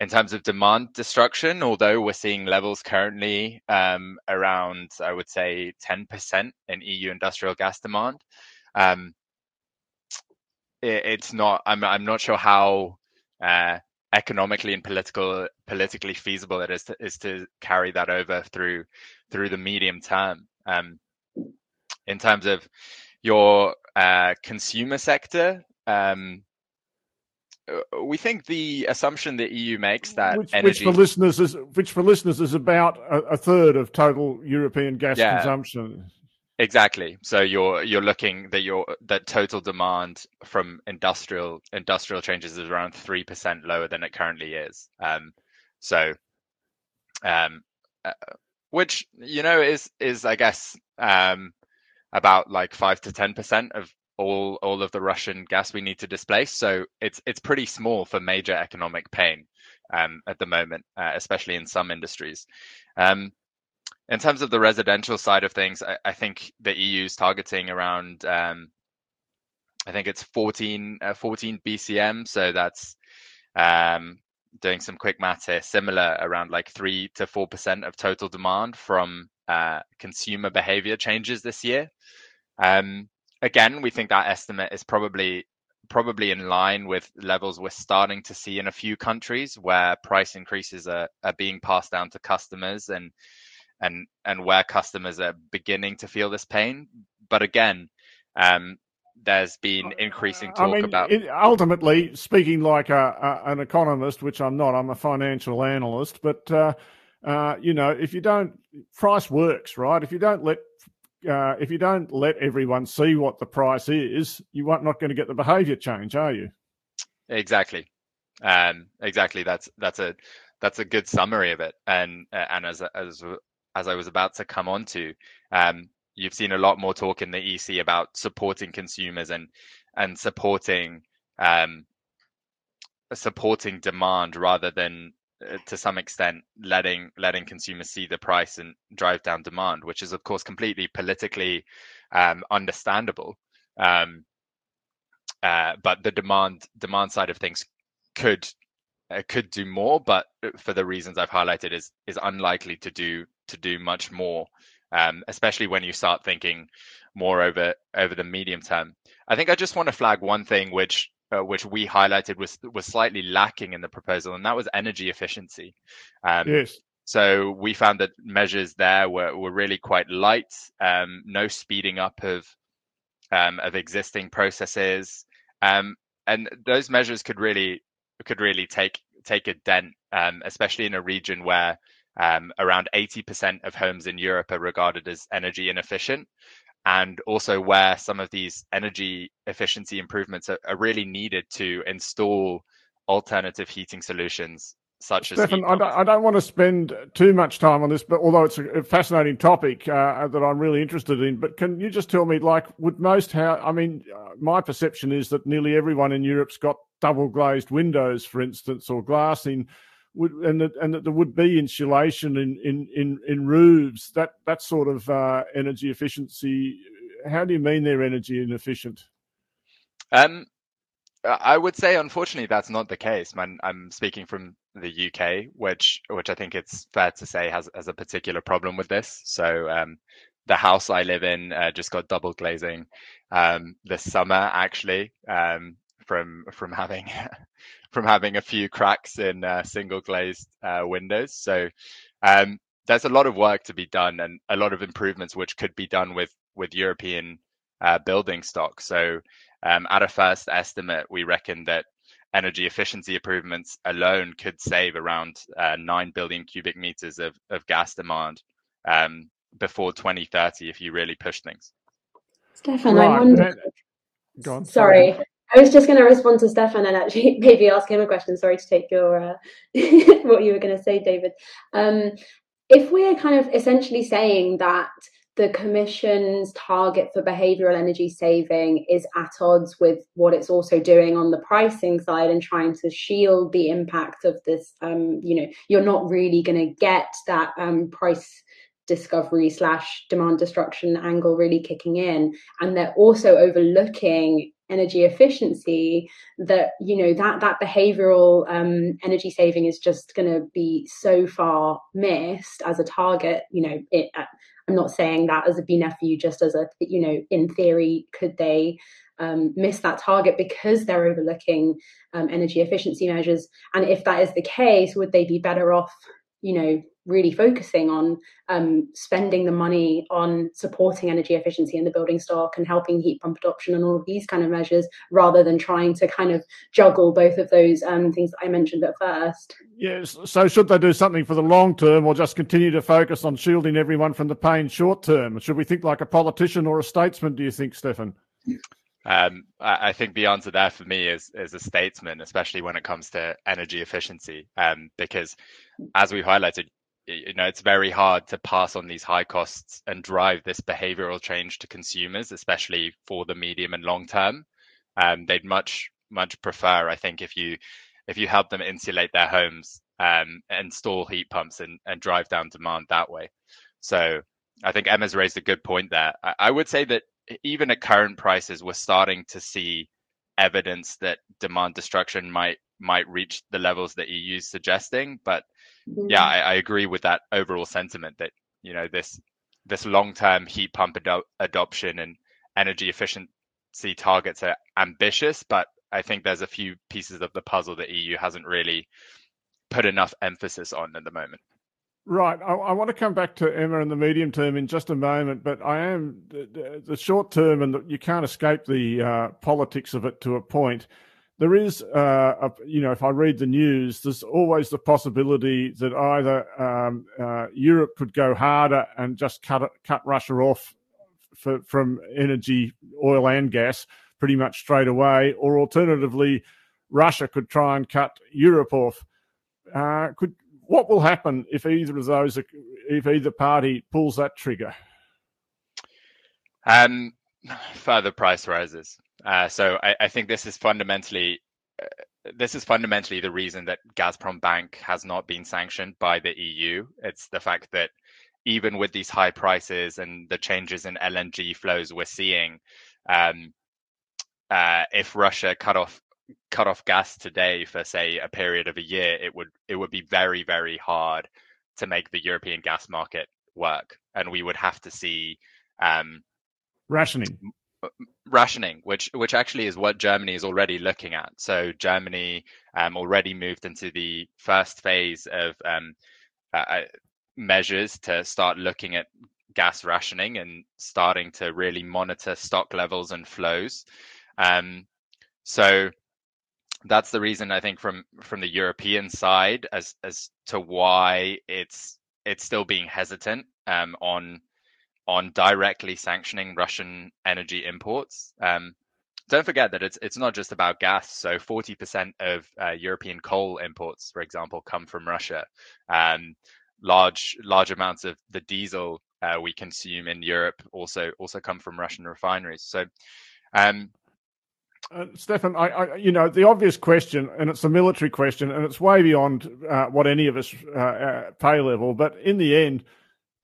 in terms of demand destruction, although we're seeing levels currently um, around, I would say, 10% in EU industrial gas demand, um, it, it's not. I'm I'm not sure how. Uh, economically and political politically feasible it is to, is to carry that over through through the medium term. Um, in terms of your uh, consumer sector, um, uh, we think the assumption that EU makes that which, energy, which for listeners is which for listeners is about a, a third of total European gas yeah, consumption. Exactly. So you're you're looking that your that total demand from industrial industrial changes is around three percent lower than it currently is. Um, so, um, uh, which you know is is I guess um, about like five to ten percent of all all of the Russian gas we need to displace. So it's it's pretty small for major economic pain um, at the moment, uh, especially in some industries. Um, in terms of the residential side of things, I, I think the EU is targeting around um, I think it's 14 uh, 14 BCM. So that's um, doing some quick math here, similar around like three to four percent of total demand from uh, consumer behavior changes this year. Um, again, we think that estimate is probably probably in line with levels we're starting to see in a few countries where price increases are, are being passed down to customers and and and where customers are beginning to feel this pain. But again, um, there's been increasing talk I mean, about. It, ultimately, speaking like a, a, an economist, which I'm not, I'm a financial analyst. But uh, uh, you know, if you don't, price works, right? If you don't let uh, if you don't let everyone see what the price is, you are not going to get the behaviour change, are you? Exactly, um, exactly. That's that's a that's a good summary of it. And and as as as I was about to come on to, um, you've seen a lot more talk in the EC about supporting consumers and and supporting um, supporting demand rather than uh, to some extent letting letting consumers see the price and drive down demand, which is of course completely politically um, understandable. Um, uh, but the demand demand side of things could uh, could do more, but uh, for the reasons I've highlighted, is is unlikely to do to do much more um, especially when you start thinking more over over the medium term. I think I just want to flag one thing which uh, which we highlighted was was slightly lacking in the proposal, and that was energy efficiency. Um, yes. So we found that measures there were, were really quite light, um, no speeding up of um, of existing processes, um, and those measures could really could really take take a dent, um, especially in a region where um, around 80% of homes in Europe are regarded as energy inefficient. And also, where some of these energy efficiency improvements are, are really needed to install alternative heating solutions, such Stefan, as I don't, I don't, want to spend too much time on this, but although it's a fascinating topic uh, that I'm really interested in, but can you just tell me, like, would most how? I mean, uh, my perception is that nearly everyone in Europe's got double glazed windows, for instance, or glass in. Would, and that and that there would be insulation in in in, in roofs that that sort of uh, energy efficiency. How do you mean they're energy inefficient? Um, I would say, unfortunately, that's not the case. Man, I'm speaking from the UK, which which I think it's fair to say has has a particular problem with this. So um, the house I live in uh, just got double glazing um, this summer, actually, um, from from having [laughs] from having a few cracks in uh, single glazed uh, windows. So um, there's a lot of work to be done and a lot of improvements which could be done with with European uh, building stock. So um, at a first estimate, we reckon that energy efficiency improvements alone could save around uh, 9 billion cubic meters of, of gas demand um, before 2030 if you really push things. Stefan, right. I wonder. Go on. Sorry. Sorry. I was just going to respond to Stefan and actually [laughs] maybe ask him a question. Sorry to take your uh, [laughs] what you were going to say, David. Um, if we're kind of essentially saying that the Commission's target for behavioral energy saving is at odds with what it's also doing on the pricing side and trying to shield the impact of this. Um, you know, you're not really going to get that um, price discovery slash demand destruction angle really kicking in and they're also overlooking energy efficiency that you know that that behavioral um, energy saving is just going to be so far missed as a target you know it, uh, I'm not saying that as a BNEF view, just as a, you know, in theory, could they um, miss that target because they're overlooking um, energy efficiency measures? And if that is the case, would they be better off, you know, really focusing on um, spending the money on supporting energy efficiency in the building stock and helping heat pump adoption and all of these kind of measures rather than trying to kind of juggle both of those um, things that I mentioned at first. Yes. So should they do something for the long term or just continue to focus on shielding everyone from the pain short term? Should we think like a politician or a statesman, do you think, Stefan? Um, I think the answer there for me is is a statesman, especially when it comes to energy efficiency, um, because as we highlighted, you know it's very hard to pass on these high costs and drive this behavioral change to consumers especially for the medium and long term um, they'd much much prefer i think if you if you help them insulate their homes um, install heat pumps and, and drive down demand that way so i think emma's raised a good point there I, I would say that even at current prices we're starting to see evidence that demand destruction might might reach the levels that EU's suggesting. But yeah, I, I agree with that overall sentiment that you know this this long term heat pump ado- adoption and energy efficiency targets are ambitious, but I think there's a few pieces of the puzzle that the EU hasn't really put enough emphasis on at the moment. Right. I, I, want to come back to Emma and the medium term in just a moment, but I am the, the short term, and the, you can't escape the uh, politics of it to a point there is, uh, a, you know, if I read the news, there's always the possibility that either um, uh, Europe could go harder and just cut cut Russia off for, from energy, oil and gas pretty much straight away, or alternatively, Russia could try and cut Europe off. Uh, could what will happen if either of those, if either party pulls that trigger? Um, [sighs] further price rises. Uh, so I, I, think this is fundamentally uh, this is fundamentally the reason that Gazprom Bank has not been sanctioned by the EU. It's the fact that even with these high prices and the changes in LNG flows we're seeing, um, uh, if Russia cut off cut off gas today for say a period of a year, it would it would be very very hard to make the European gas market work, and we would have to see um, rationing rationing, which which actually is what Germany is already looking at. So Germany um, already moved into the first phase of um, uh, uh, measures to start looking at gas rationing and starting to really monitor stock levels and flows. Um, so that's the reason I think from from the European side as as to why it's it's still being hesitant um, on on directly sanctioning Russian energy imports. Um, don't forget that it's it's not just about gas. So 40% of uh, European coal imports, for example, come from Russia. Um, large large amounts of the diesel uh, we consume in Europe also also come from Russian refineries. So, um, uh, Stefan, I, I, you know, the obvious question, and it's a military question, and it's way beyond uh, what any of us uh, uh pay level. But in the end,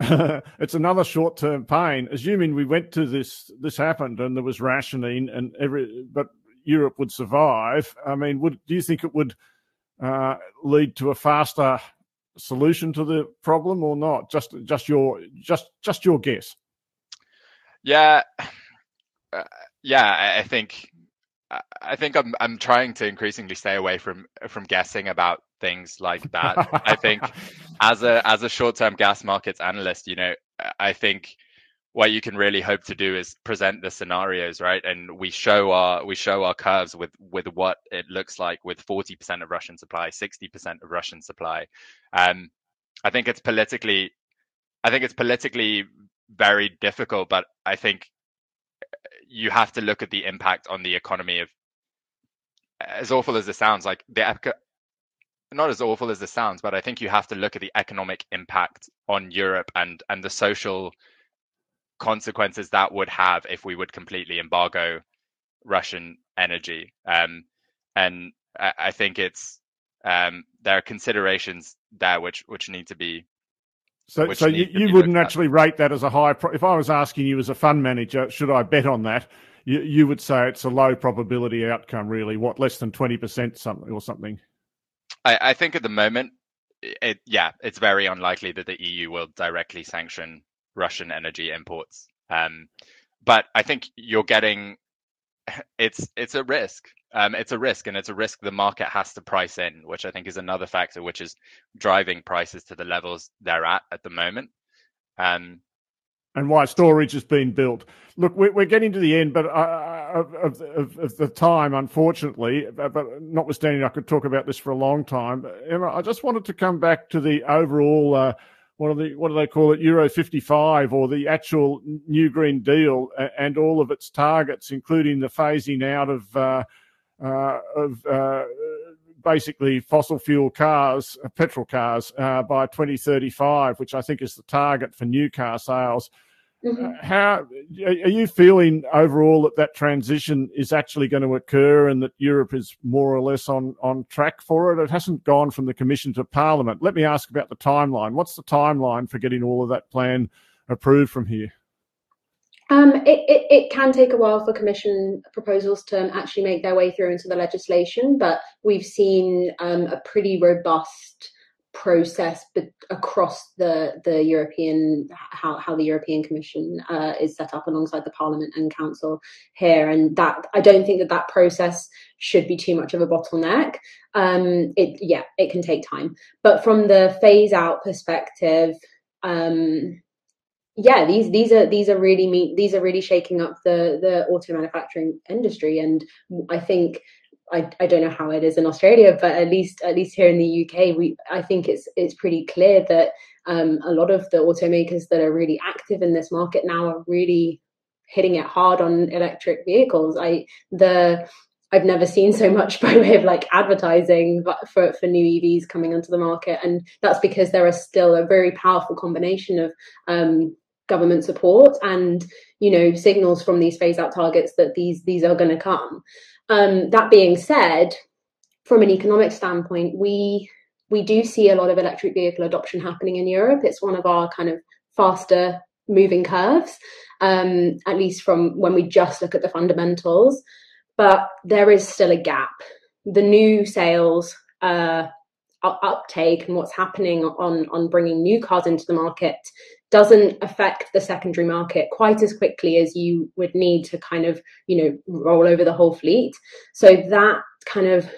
[laughs] it's another short-term pain. Assuming we went to this, this happened, and there was rationing, and every, but Europe would survive. I mean, would do you think it would uh, lead to a faster solution to the problem, or not? Just, just your, just, just your guess. Yeah, uh, yeah, I think I think I'm I'm trying to increasingly stay away from from guessing about things like that. I think [laughs] as a as a short-term gas markets analyst, you know, I think what you can really hope to do is present the scenarios, right? And we show our we show our curves with with what it looks like with 40% of Russian supply, 60% of Russian supply. Um, I think it's politically, I think it's politically very difficult, but I think you have to look at the impact on the economy of as awful as it sounds like the not as awful as it sounds but i think you have to look at the economic impact on europe and and the social consequences that would have if we would completely embargo russian energy um, and I, I, think it's um, there are considerations there which which need to be so, so you, you wouldn't actually rate that as a high. Pro- if I was asking you as a fund manager, should I bet on that? You, you would say it's a low probability outcome, really. What less than twenty percent, something or something? I, I think at the moment, it, yeah, it's very unlikely that the EU will directly sanction Russian energy imports. Um, but I think you're getting [laughs] it's it's a risk. Um, it's a risk, and it's a risk the market has to price in, which I think is another factor which is driving prices to the levels they're at at the moment. Um, and why storage has been built. Look, we're, getting to the end, but uh, of, of, the time, unfortunately. But, notwithstanding, I could talk about this for a long time. Emma, I just wanted to come back to the overall. Uh, what, the, what do they call it? Euro 55 or the actual New Green Deal and all of its targets, including the phasing out of uh, uh, of uh, basically fossil fuel cars, uh, petrol cars, uh, by 2035, which I think is the target for new car sales. Mm-hmm. Uh, how are you feeling overall that that transition is actually going to occur and that Europe is more or less on, on track for it? It hasn't gone from the Commission to Parliament. Let me ask about the timeline. What's the timeline for getting all of that plan approved from here? Um, it, it, it, can take a while for Commission proposals to actually make their way through into the legislation, but we've seen um, a pretty robust process be- across the the European how, how the European Commission uh, is set up alongside the Parliament and Council here, and that I don't think that that process should be too much of a bottleneck. Um, it yeah, it can take time, but from the phase out perspective. Um, yeah, these these are these are really me these are really shaking up the the auto manufacturing industry, and I think I, I don't know how it is in Australia, but at least at least here in the UK, we I think it's it's pretty clear that um, a lot of the automakers that are really active in this market now are really hitting it hard on electric vehicles. I the I've never seen so much [laughs] by way of like advertising for, for new EVs coming onto the market. And that's because there are still a very powerful combination of um, government support and you know signals from these phase out targets that these these are going to come. Um, that being said from an economic standpoint we we do see a lot of electric vehicle adoption happening in europe. It's one of our kind of faster moving curves um, at least from when we just look at the fundamentals. But there is still a gap. The new sales uh, uptake and what's happening on on bringing new cars into the market doesn't affect the secondary market quite as quickly as you would need to kind of you know roll over the whole fleet. So that kind of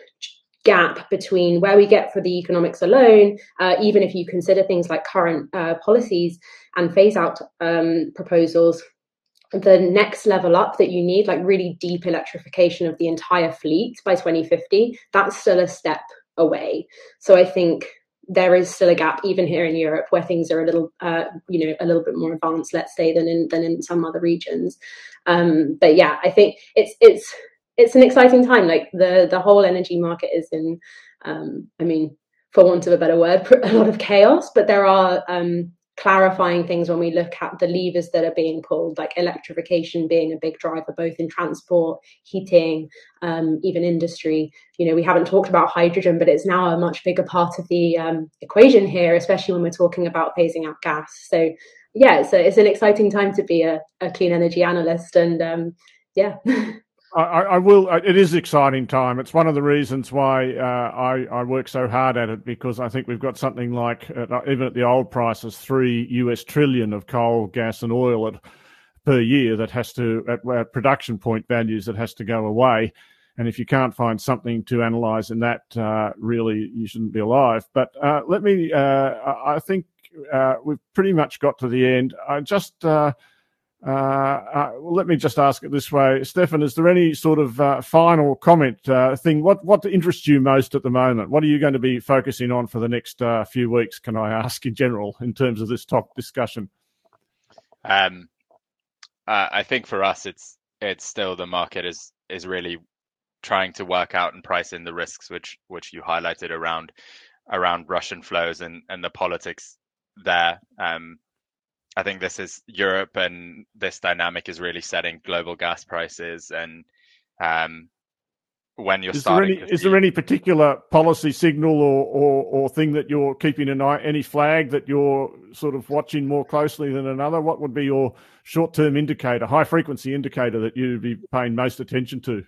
gap between where we get for the economics alone uh, even if you consider things like current uh, policies and phase out um, proposals the next level up that you need like really deep electrification of the entire fleet by 2050 that's still a step away. So i think there is still a gap even here in Europe where things are a little uh, you know a little bit more advanced let's say than in than in some other regions um, but yeah I think it's it's it's an exciting time. Like the the whole energy market is in, um, I mean, for want of a better word, [laughs] a lot of chaos. But there are um, clarifying things when we look at the levers that are being pulled, like electrification being a big driver, both in transport, heating, um, even industry. You know, we haven't talked about hydrogen, but it's now a much bigger part of the um, equation here, especially when we're talking about phasing out gas. So, yeah, so it's an exciting time to be a, a clean energy analyst, and um, yeah. [laughs] I, I, will. It is exciting time. It's one of the reasons why uh, I, I, work so hard at it because I think we've got something like, uh, even at the old prices, three US trillion of coal, gas, and oil at, per year that has to, at, at, production point values, that has to go away. And if you can't find something to analyse in that, uh, really, you shouldn't be alive. But uh, let me. Uh, I think uh, we've pretty much got to the end. I just uh, uh, let me just ask it this way, Stefan. Is there any sort of uh, final comment uh, thing? What what interests you most at the moment? What are you going to be focusing on for the next uh, few weeks? Can I ask in general in terms of this top discussion? Um, I think for us, it's it's still the market is is really trying to work out and price in the risks, which which you highlighted around around Russian flows and and the politics there. Um, I think this is Europe and this dynamic is really setting global gas prices. And um, when you're is starting, there any, is there any particular policy signal or, or, or thing that you're keeping an eye, any flag that you're sort of watching more closely than another? What would be your short term indicator, high frequency indicator that you'd be paying most attention to?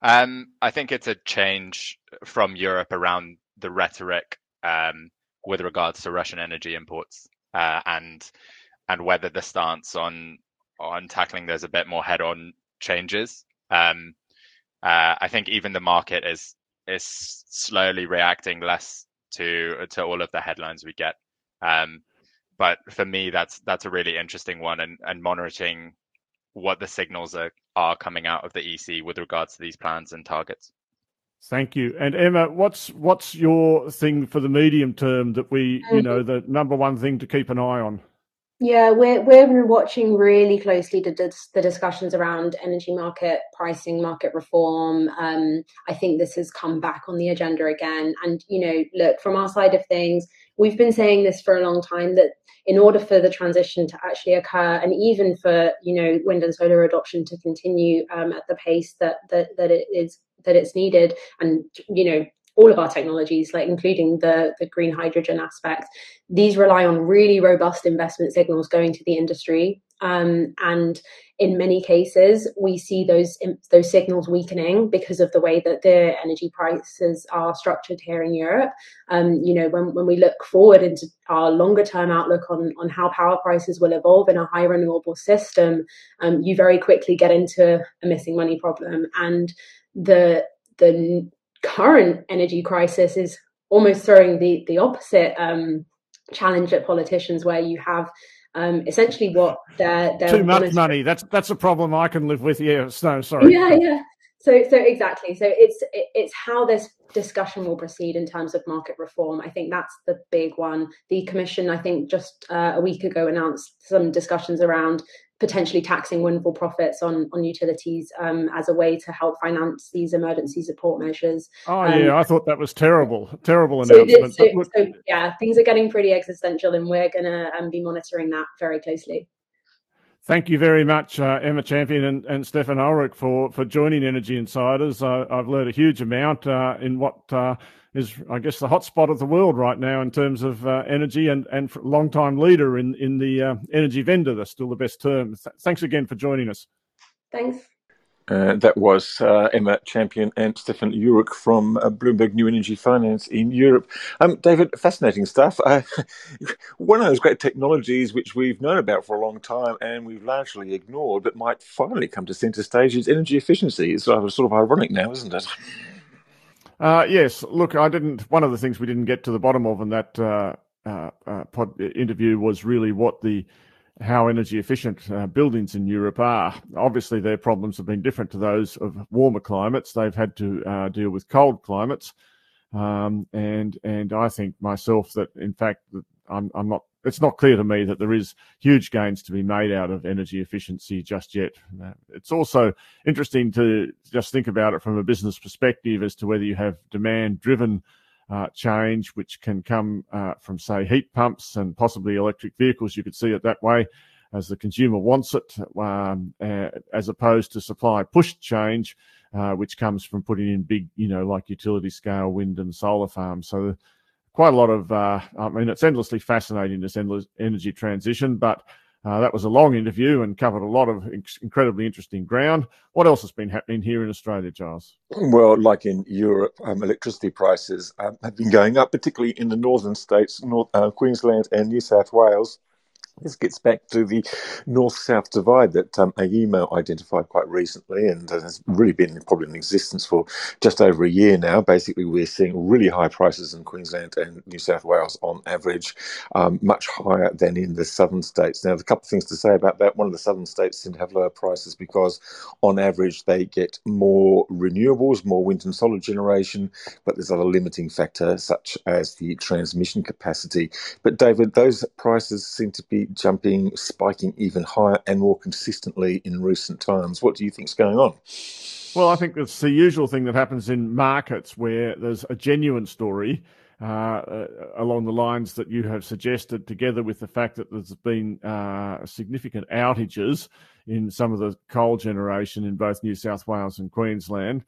Um, I think it's a change from Europe around the rhetoric um, with regards to Russian energy imports uh, and and whether the stance on on tackling those a bit more head on changes. Um, uh, I think even the market is is slowly reacting less to to all of the headlines we get. Um, but for me, that's that's a really interesting one, and and monitoring what the signals are are coming out of the EC with regards to these plans and targets. Thank you. And Emma, what's what's your thing for the medium term that we, you know, the number one thing to keep an eye on? Yeah, we're we're watching really closely the the discussions around energy market pricing, market reform. Um, I think this has come back on the agenda again. And you know, look from our side of things, we've been saying this for a long time that in order for the transition to actually occur, and even for you know wind and solar adoption to continue um, at the pace that that that it is that it's needed. And you know all of our technologies like including the the green hydrogen aspect these rely on really robust investment signals going to the industry. Um, and in many cases we see those those signals weakening because of the way that the energy prices are structured here in Europe. Um, you know when, when we look forward into our longer term outlook on on how power prices will evolve in a high renewable system um, you very quickly get into a missing money problem. And the the current energy crisis is almost throwing the the opposite um, challenge at politicians, where you have um, essentially what they're, they're too much money. That's that's a problem I can live with. Yeah, no, sorry. Yeah, yeah. So so exactly. So it's it's how this discussion will proceed in terms of market reform. I think that's the big one. The commission, I think, just uh, a week ago announced some discussions around potentially taxing windfall profits on on utilities um, as a way to help finance these emergency support measures. Oh um, yeah, I thought that was terrible, terrible announcement. So, so, so, yeah, things are getting pretty existential, and we're going to um, be monitoring that very closely. Thank you very much, uh, Emma Champion and, and Stefan Ulrich, for, for joining Energy Insiders. Uh, I've learned a huge amount uh, in what uh, is, I guess, the hotspot of the world right now in terms of uh, energy and, and long time leader in, in the uh, energy vendor. That's still the best term. Th- thanks again for joining us. Thanks. Uh, that was uh, Emma Champion and Stefan Ulrich from uh, Bloomberg New Energy Finance in Europe. Um, David, fascinating stuff. Uh, [laughs] one of those great technologies which we've known about for a long time and we've largely ignored, but might finally come to centre stage is energy efficiency. It's sort of, sort of ironic now, isn't it? Uh, yes. Look, I didn't. One of the things we didn't get to the bottom of in that uh, uh, uh pod interview was really what the how energy efficient uh, buildings in Europe are. Obviously, their problems have been different to those of warmer climates. They've had to uh, deal with cold climates, um, and and I think myself that in fact I'm, I'm not. It's not clear to me that there is huge gains to be made out of energy efficiency just yet. It's also interesting to just think about it from a business perspective as to whether you have demand-driven uh, change, which can come uh, from, say, heat pumps and possibly electric vehicles. You could see it that way as the consumer wants it, um, uh, as opposed to supply push change, uh, which comes from putting in big, you know, like utility scale wind and solar farms. So quite a lot of, uh, I mean, it's endlessly fascinating, this endless energy transition, but uh, that was a long interview and covered a lot of incredibly interesting ground. What else has been happening here in Australia, Giles? Well, like in Europe, um, electricity prices um, have been going up, particularly in the northern states, North uh, Queensland and New South Wales. This gets back to the north-south divide that um, AEMO identified quite recently, and has really been probably in existence for just over a year now. Basically, we're seeing really high prices in Queensland and New South Wales on average, um, much higher than in the southern states. Now, a couple of things to say about that. One of the southern states seem to have lower prices because, on average, they get more renewables, more wind and solar generation, but there's other limiting factors such as the transmission capacity. But David, those prices seem to be jumping, spiking even higher and more consistently in recent times. What do you think is going on? Well, I think it's the usual thing that happens in markets where there's a genuine story uh, uh, along the lines that you have suggested, together with the fact that there's been uh, significant outages in some of the coal generation in both New South Wales and Queensland.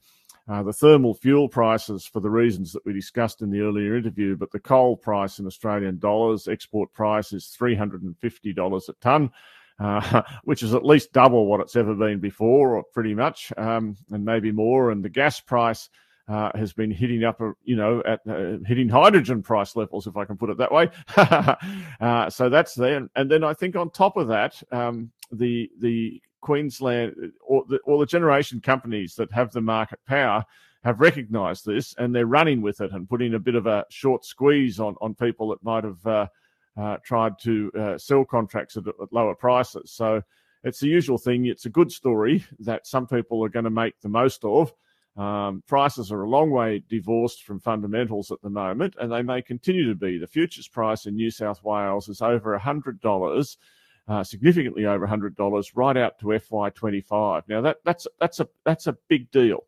Uh, the thermal fuel prices for the reasons that we discussed in the earlier interview, but the coal price in Australian dollars, export price is $350 a tonne. Uh, [laughs] which is at least double what it's ever been before, or pretty much, um, and maybe more. And the gas price uh, has been hitting up, you know, at uh, hitting hydrogen price levels, if I can put it that way. [laughs] uh, so that's there. And then I think on top of that, um, the the Queensland or the, or the generation companies that have the market power have recognised this and they're running with it and putting a bit of a short squeeze on on people that might have uh, uh, tried to uh, sell contracts at, at, lower prices. So it's the usual thing. It's a good story that some people are going to make the most of. Um, prices are a long way divorced from fundamentals at the moment, and they may continue to be. The futures price in New South Wales is over $100 uh, significantly over $100 right out to FY25. Now that that's that's a that's a big deal.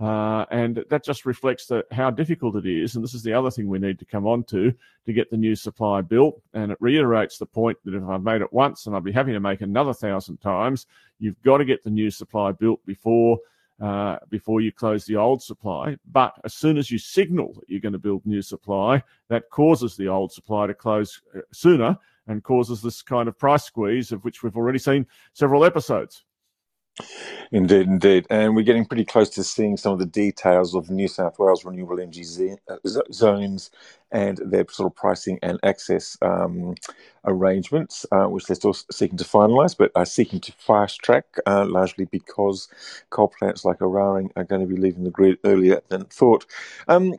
Uh, and that just reflects the, how difficult it is. And this is the other thing we need to come on to to get the new supply built. And it reiterates the point that if I've made it once and I'll be happy to make another thousand times, you've got to get the new supply built before uh, before you close the old supply. But as soon as you signal that you're going to build new supply, that causes the old supply to close uh, sooner and causes this kind of price squeeze of which we've already seen several episodes. Indeed, indeed. And we're getting pretty close to seeing some of the details of New South Wales renewable energy uh, zones and their sort of pricing and access um, arrangements, uh, which they're still seeking to finalise, but are seeking to fast track, uh, largely because coal plants like Eraring are going to be leaving the grid earlier than thought. Um,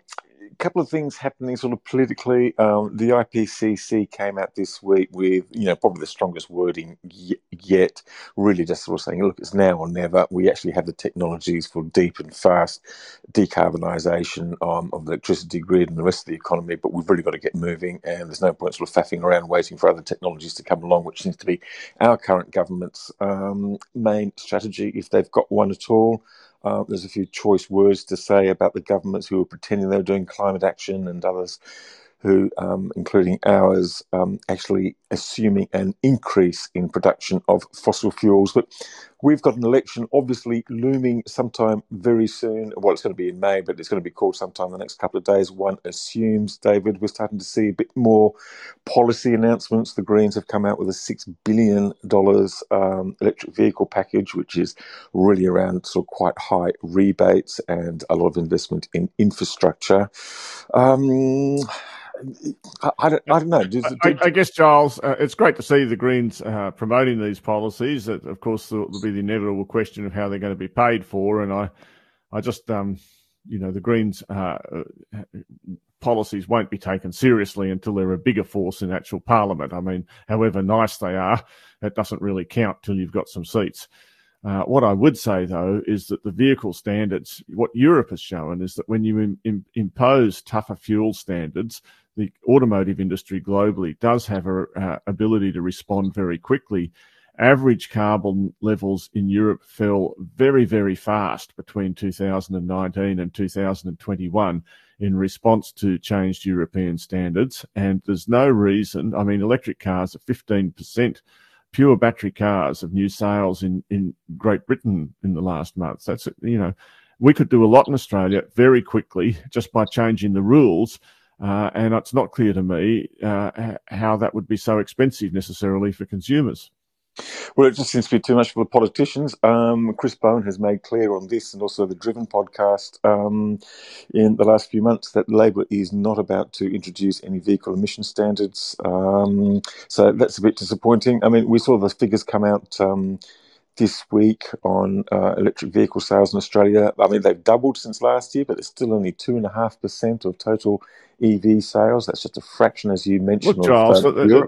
couple of things happening sort of politically. Um, the IPCC came out this week with, you know, probably the strongest wording y- yet, really just sort of saying, look, it's now or never. We actually have the technologies for deep and fast decarbonisation um, of the electricity grid and the rest of the economy, but we've really got to get moving, and there's no point sort of faffing around waiting for other technologies to come along, which seems to be our current government's um, main strategy, if they've got one at all. Uh, there's a few choice words to say about the governments who are pretending they are doing climate action and others who, um, including ours, um, actually assuming an increase in production of fossil fuels. But we've got an election obviously looming sometime very soon. Well, it's going to be in May, but it's going to be called sometime in the next couple of days. One assumes, David, we're starting to see a bit more policy announcements. The Greens have come out with a $6 billion um, electric vehicle package, which is really around sort of quite high rebates and a lot of investment in infrastructure. Um, I, I, don't, I don't know. Does, I, I, guess, Giles, uh, it's great to see the Greens uh, promoting these policies. Of course, there'll be the inevitable question of how they're going to be paid for. And I, I just, um, you know, the Greens uh, policies won't be taken seriously until they're a bigger force in actual parliament. I mean, however nice they are, it doesn't really count till you've got some seats. Uh, what I would say, though, is that the vehicle standards, what Europe has shown is that when you Im- impose tougher fuel standards, the automotive industry globally does have a uh, ability to respond very quickly. Average carbon levels in Europe fell very, very fast between 2019 and 2021 in response to changed European standards. And there's no reason, I mean, electric cars are 15% pure battery cars of new sales in, in Great Britain in the last month. That's, you know, we could do a lot in Australia very quickly just by changing the rules. Uh, and it's not clear to me uh, how that would be so expensive necessarily for consumers. Well, it just seems to be too much for the politicians. Um, Chris Bowen has made clear on this and also the Driven podcast um, in the last few months that Labor is not about to introduce any vehicle emission standards. Um, so that's a bit disappointing. I mean, we saw the figures come out um, this week on uh, electric vehicle sales in Australia. I mean, they've doubled since last year, but it's still only 2.5% of total EV sales. That's just a fraction, as you mentioned. Look, Giles, of, uh,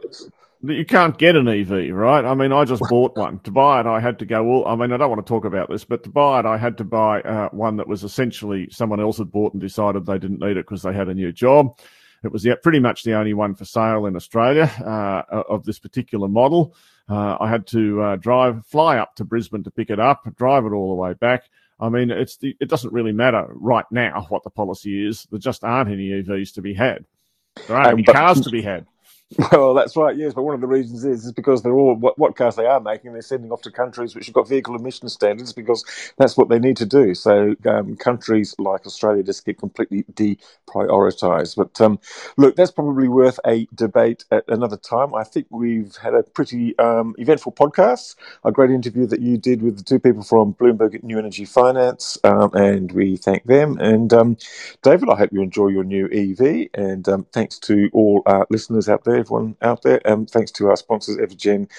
you can't get an EV, right? I mean, I just bought one. To buy it, I had to go, well, I mean, I don't want to talk about this, but to buy it, I had to buy uh, one that was essentially someone else had bought and decided they didn't need it because they had a new job. It was pretty much the only one for sale in Australia uh, of this particular model. Uh, I had to uh, drive, fly up to Brisbane to pick it up, drive it all the way back. I mean, it's the, it doesn't really matter right now what the policy is. There just aren't any EVs to be had. There aren't um, any cars to be had. [laughs] Well, that's right, yes. But one of the reasons is, is because they're all what, what cars they are making, they're sending off to countries which have got vehicle emission standards because that's what they need to do. So um, countries like Australia just get completely deprioritised. But um, look, that's probably worth a debate at another time. I think we've had a pretty um, eventful podcast, a great interview that you did with the two people from Bloomberg New Energy Finance, um, and we thank them. And um, David, I hope you enjoy your new EV, and um, thanks to all our listeners out there everyone out there. Um, thanks to our sponsors, Evergen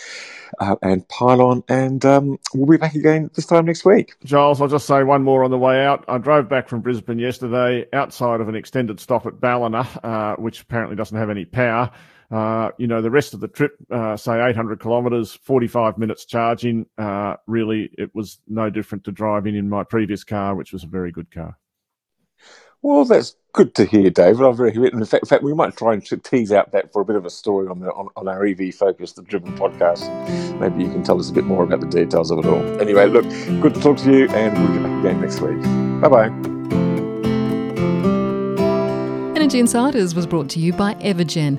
uh, and Pylon. And um, we'll be back again this time next week. Giles, I'll just say one more on the way out. I drove back from Brisbane yesterday outside of an extended stop at Ballina, uh, which apparently doesn't have any power. Uh, you know, the rest of the trip, uh, say 800 kilometres, 45 minutes charging, uh, really, it was no different to driving in my previous car, which was a very good car. Well, that's good to hear, David. I've really written. In fact, in fact, we might try and tease out that for a bit of a story on the on, on our EV focused, the Driven podcast. Maybe you can tell us a bit more about the details of it all. Anyway, look, good to talk to you, and we'll be back again next week. Bye bye. Energy Insiders was brought to you by Evergen